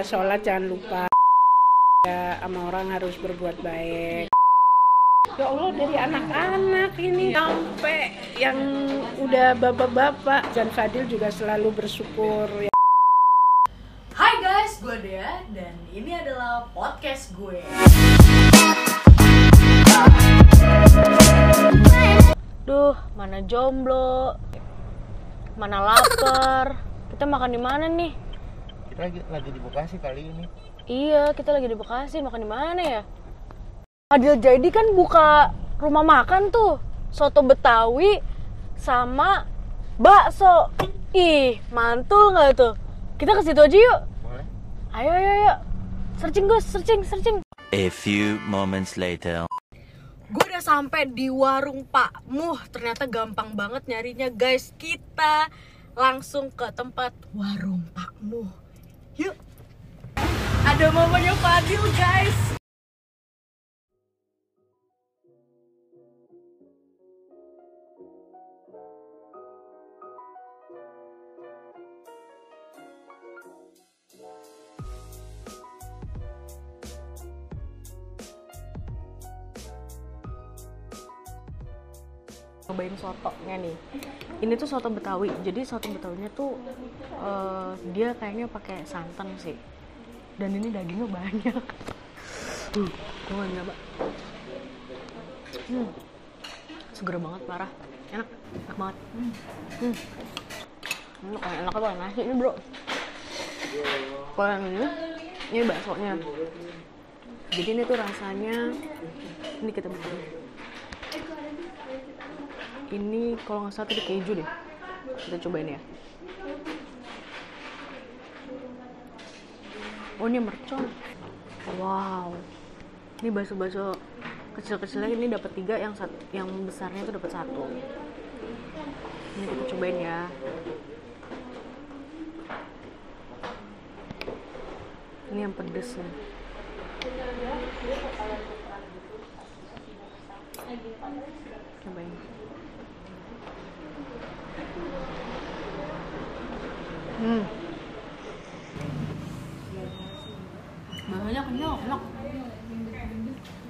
sholat jangan lupa ya sama orang harus berbuat baik ya Allah dari anak-anak ini sampai yang udah bapak-bapak dan Fadil juga selalu bersyukur ya. Hai guys, gue Dea dan ini adalah podcast gue. Duh, mana jomblo, mana lapar. Kita makan di mana nih? Kita lagi lagi di Bekasi kali ini. Iya, kita lagi di Bekasi, makan di mana ya? Adil jadi kan buka rumah makan tuh, soto Betawi sama bakso. Ih, mantul nggak tuh? Kita ke situ aja yuk. Boleh? Ayo, ayo, ayo. Searching Gus, searching, searching. A few moments later. Gue udah sampai di warung Pak Muh. Ternyata gampang banget nyarinya, guys. Kita langsung ke tempat warung Pak Muh. Yuk. Ada mamanya Fadil, guys. Cobain sotonya nih. Ini tuh soto betawi. Jadi soto betawinya tuh eh, dia kayaknya pakai santan sih. Dan ini dagingnya banyak. Uh, gue gak hmm. seger banget parah. Enak enak banget. Hmm. Hmm. Ini enaknya pakai nasi ini bro. Kalau yang ini ini baksonya. Jadi ini tuh rasanya ini kita buka ini kalau nggak salah tadi keju deh. Kita cobain ya. Oh ini mercon. Wow. Ini bakso-bakso kecil-kecilnya ini dapat tiga yang satu yang besarnya itu dapat satu. Ini kita cobain ya. Ini yang pedes nih cobain Hmm. Bahannya kenyal, enak.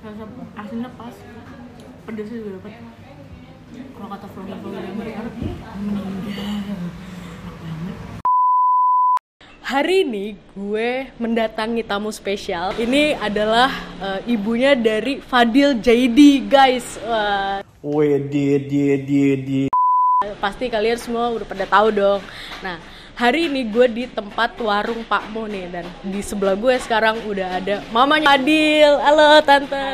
Rasa asinnya pas. Pedasnya juga dapat. Kalau kata vlogger-vlogger yang besar, meninggal. Hari ini gue mendatangi tamu spesial. Ini adalah eh, ibunya dari Fadil Jaidi, guys. Wah, Wih, dia dia dia dia. pasti kalian semua udah pada tahu dong. Nah, hari ini gue di tempat warung Pak Mo nih dan di sebelah gue sekarang udah ada mamanya Fadil. Halo tante.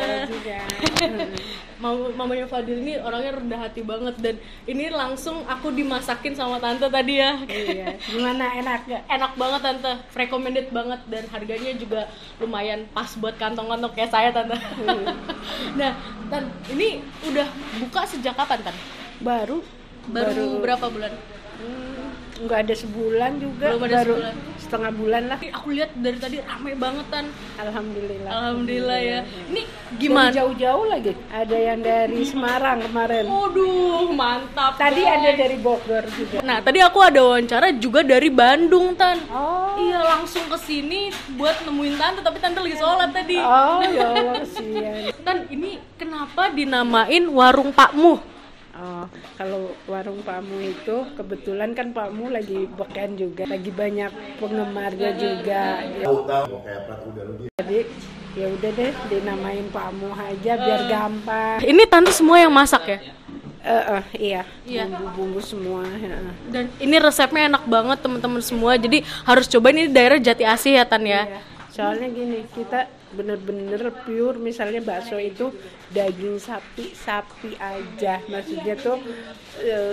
Mam- mamanya Fadil ini orangnya rendah hati banget dan ini langsung aku dimasakin sama tante tadi ya. Iya, gimana enak gak? Enak banget tante, recommended banget dan harganya juga lumayan pas buat kantong-kantong kayak saya tante. nah, tan ini udah buka sejak kapan tan? Baru Baru, berapa bulan? hmm, nggak ada sebulan juga, Belum ada baru sebulan. setengah bulan lah. Aku lihat dari tadi rame banget tan. Alhamdulillah. Alhamdulillah ya. Ini gimana? jauh-jauh lagi. Ada yang dari Semarang kemarin. Waduh, mantap. Tadi guys. ada dari Bogor juga. Nah, tadi aku ada wawancara juga dari Bandung, Tan. Oh. Iya, langsung ke sini buat nemuin tante, tapi tante lagi sholat tadi. Oh, ya Allah, kasihan. Tan, ini kenapa dinamain warung Pakmu? Oh, kalau warung Pamu itu kebetulan kan Pamu lagi beken juga, lagi banyak penggemarnya juga. Tahu tahu kayak plat udah lu dia. Jadi ya udah deh dinamain Pamu aja biar gampang. Ini tante semua yang masak ya? Eh, eh, iya, Iya. bumbu-bumbu semua. ya. Dan ini resepnya enak banget teman-teman semua. Jadi harus coba ini daerah Jati Asih ya Tan ya. Iya. Soalnya gini, kita bener-bener pure misalnya bakso itu daging sapi sapi aja maksudnya tuh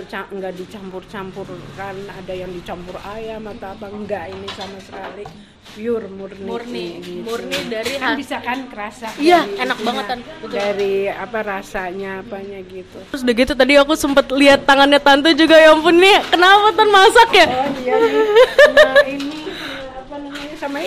ca- nggak dicampur-campur kan ada yang dicampur ayam atau apa enggak ini sama sekali pure murni Murni, gitu. murni dari kan bisa kan kerasa Iya, dari enak banget. Betul. dari apa rasanya apanya gitu Terus udah gitu tadi aku sempet lihat tangannya tante juga ya ampun nih kenapa Tan masak ya? oh iya nih. nah ini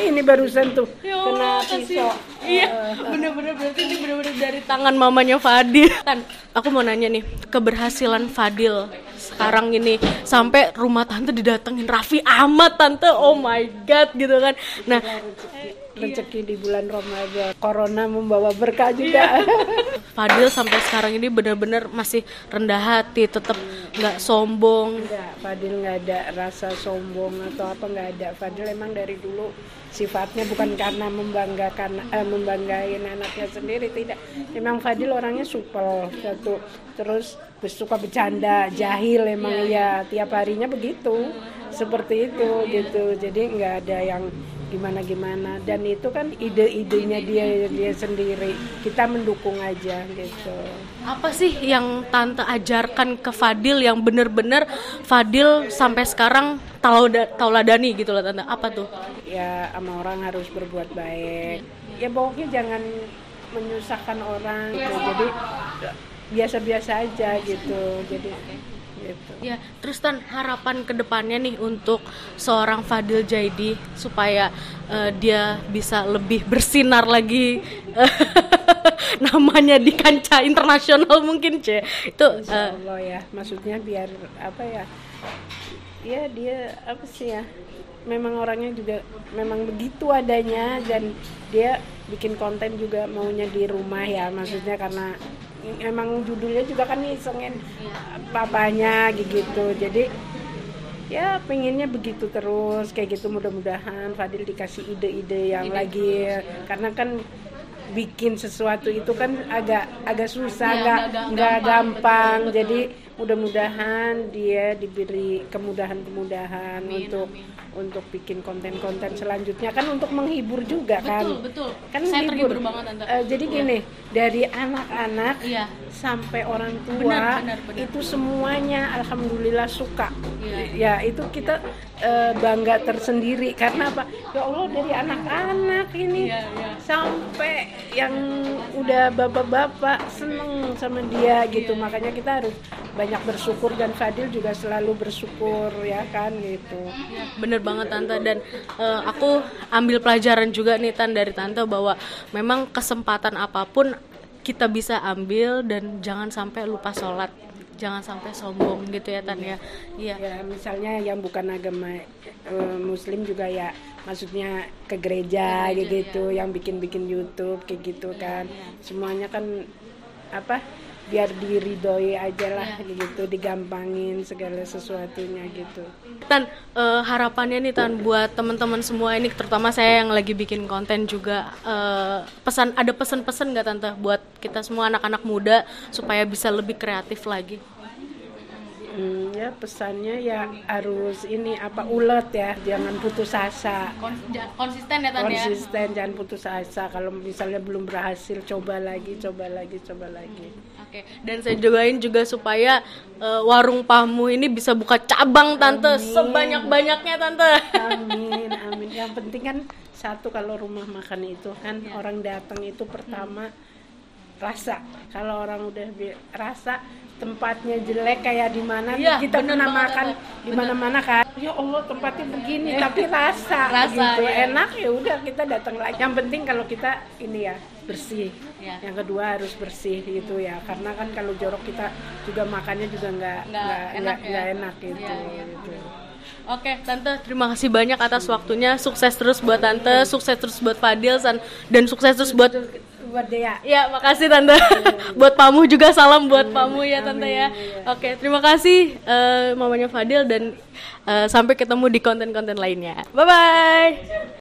ini barusan tuh Ya kena Allah, kasih. pisau Iya, bener-bener berarti ini bener-bener dari tangan mamanya Fadil. Tan, aku mau nanya nih, keberhasilan Fadil sekarang ini sampai rumah tante didatengin Raffi Ahmad tante, oh my god gitu kan. Nah, rezeki di bulan Ramadan. Corona membawa berkah juga. Fadil sampai sekarang ini bener-bener masih rendah hati, tetap nggak sombong. enggak Fadil nggak ada rasa sombong atau apa nggak ada. Fadil emang dari dulu sifatnya bukan karena membanggakan eh, membanggain anaknya sendiri tidak. Memang Fadil orangnya supel satu. Terus suka bercanda jahil emang ya. Tiap harinya begitu seperti itu gitu. Jadi nggak ada yang gimana gimana dan itu kan ide-idenya dia dia sendiri kita mendukung aja gitu Apa sih yang tante ajarkan ke Fadil yang bener-bener Fadil sampai sekarang taulada, tauladani gitu loh tante? Apa tuh? ya sama orang harus berbuat baik ya pokoknya jangan menyusahkan orang gitu. jadi biasa-biasa aja gitu jadi gitu. Ya, terus Tan harapan ke depannya nih untuk seorang Fadil Jaidi supaya eh, dia bisa lebih bersinar lagi namanya di kancah internasional mungkin C. Itu Insya eh, Allah ya. Maksudnya biar apa ya ya dia apa sih ya memang orangnya juga memang begitu adanya dan dia bikin konten juga maunya di rumah ya maksudnya karena emang judulnya juga kan isengin papanya gitu. Jadi ya pengennya begitu terus kayak gitu mudah-mudahan Fadil dikasih ide-ide yang lagi karena kan bikin sesuatu itu kan agak agak susah Iya, nggak nggak nggak gampang, gampang. jadi mudah-mudahan dia diberi kemudahan-kemudahan untuk untuk bikin konten-konten selanjutnya kan untuk menghibur juga kan betul betul. kan Saya menghibur. terhibur banget tante. Eh, jadi gini dari anak-anak Iya. sampai orang tua Benar, benar, benar. itu semuanya alhamdulillah suka Iya. ya itu kita eh, bangga tersendiri karena apa ya Allah dari anak-anak ini Iya, iya. sampai yang udah bapak-bapak seneng sama dia gitu Iya. makanya kita harus banyak bersyukur dan Fadil juga selalu bersyukur ya kan gitu Bener banget tante. Dan eh, aku ambil pelajaran juga nih tan dari tante bahwa memang kesempatan apa pun kita bisa ambil dan jangan sampai lupa sholat. Jangan sampai sombong gitu ya tan ya. Iya. Ya misalnya yang bukan agama eh, muslim juga ya maksudnya ke gereja Ke gereja, gitu yang bikin-bikin YouTube kayak gitu kan. semuanya kan apa biar diridoi aja lah gitu digampangin segala sesuatunya gitu Tan, eh, harapannya nih Tan buat teman-teman semua ini terutama saya yang lagi bikin konten juga eh, pesan ada pesan-pesan nggak Tante buat kita semua anak-anak muda supaya bisa lebih kreatif lagi? Hmm, ya pesannya ya harus ini apa ulet ya jangan putus asa. Konsisten ya konsisten jangan putus asa. Kalau misalnya belum berhasil coba lagi coba lagi coba lagi. Oke, dan saya doain juga supaya eh, warung Pahmu ini bisa buka cabang tante. Sebanyak-banyaknya tante. Amin, amin. Yang penting kan satu kalau rumah makan itu kan orang datang itu pertama rasa. Kalau orang udah rasa tempatnya jelek kayak di mana Iya, kita pernah makan di mana-mana kan. Ya Allah tempatnya begini tapi rasa, Rasa, gitu. iya. Enak ya udah kita datang lagi. Yang penting kalau kita ini ya bersih. Iya. Yang kedua harus bersih gitu ya. Karena kan kalau jorok kita juga makannya juga nggak Nggak enak nggak- ya. enak gitu. Iya, iya. gitu. Oke, tante terima kasih banyak atas waktunya. Sukses terus buat tante, sukses terus buat Fadil dan, dan sukses terus buat Buat Dea. Ya, makasih tante. buat Pamu juga salam buat Pamu ya tante ya. Oke, terima kasih eh, mamanya Fadil dan eh, sampai ketemu di konten-konten lainnya. Bye bye.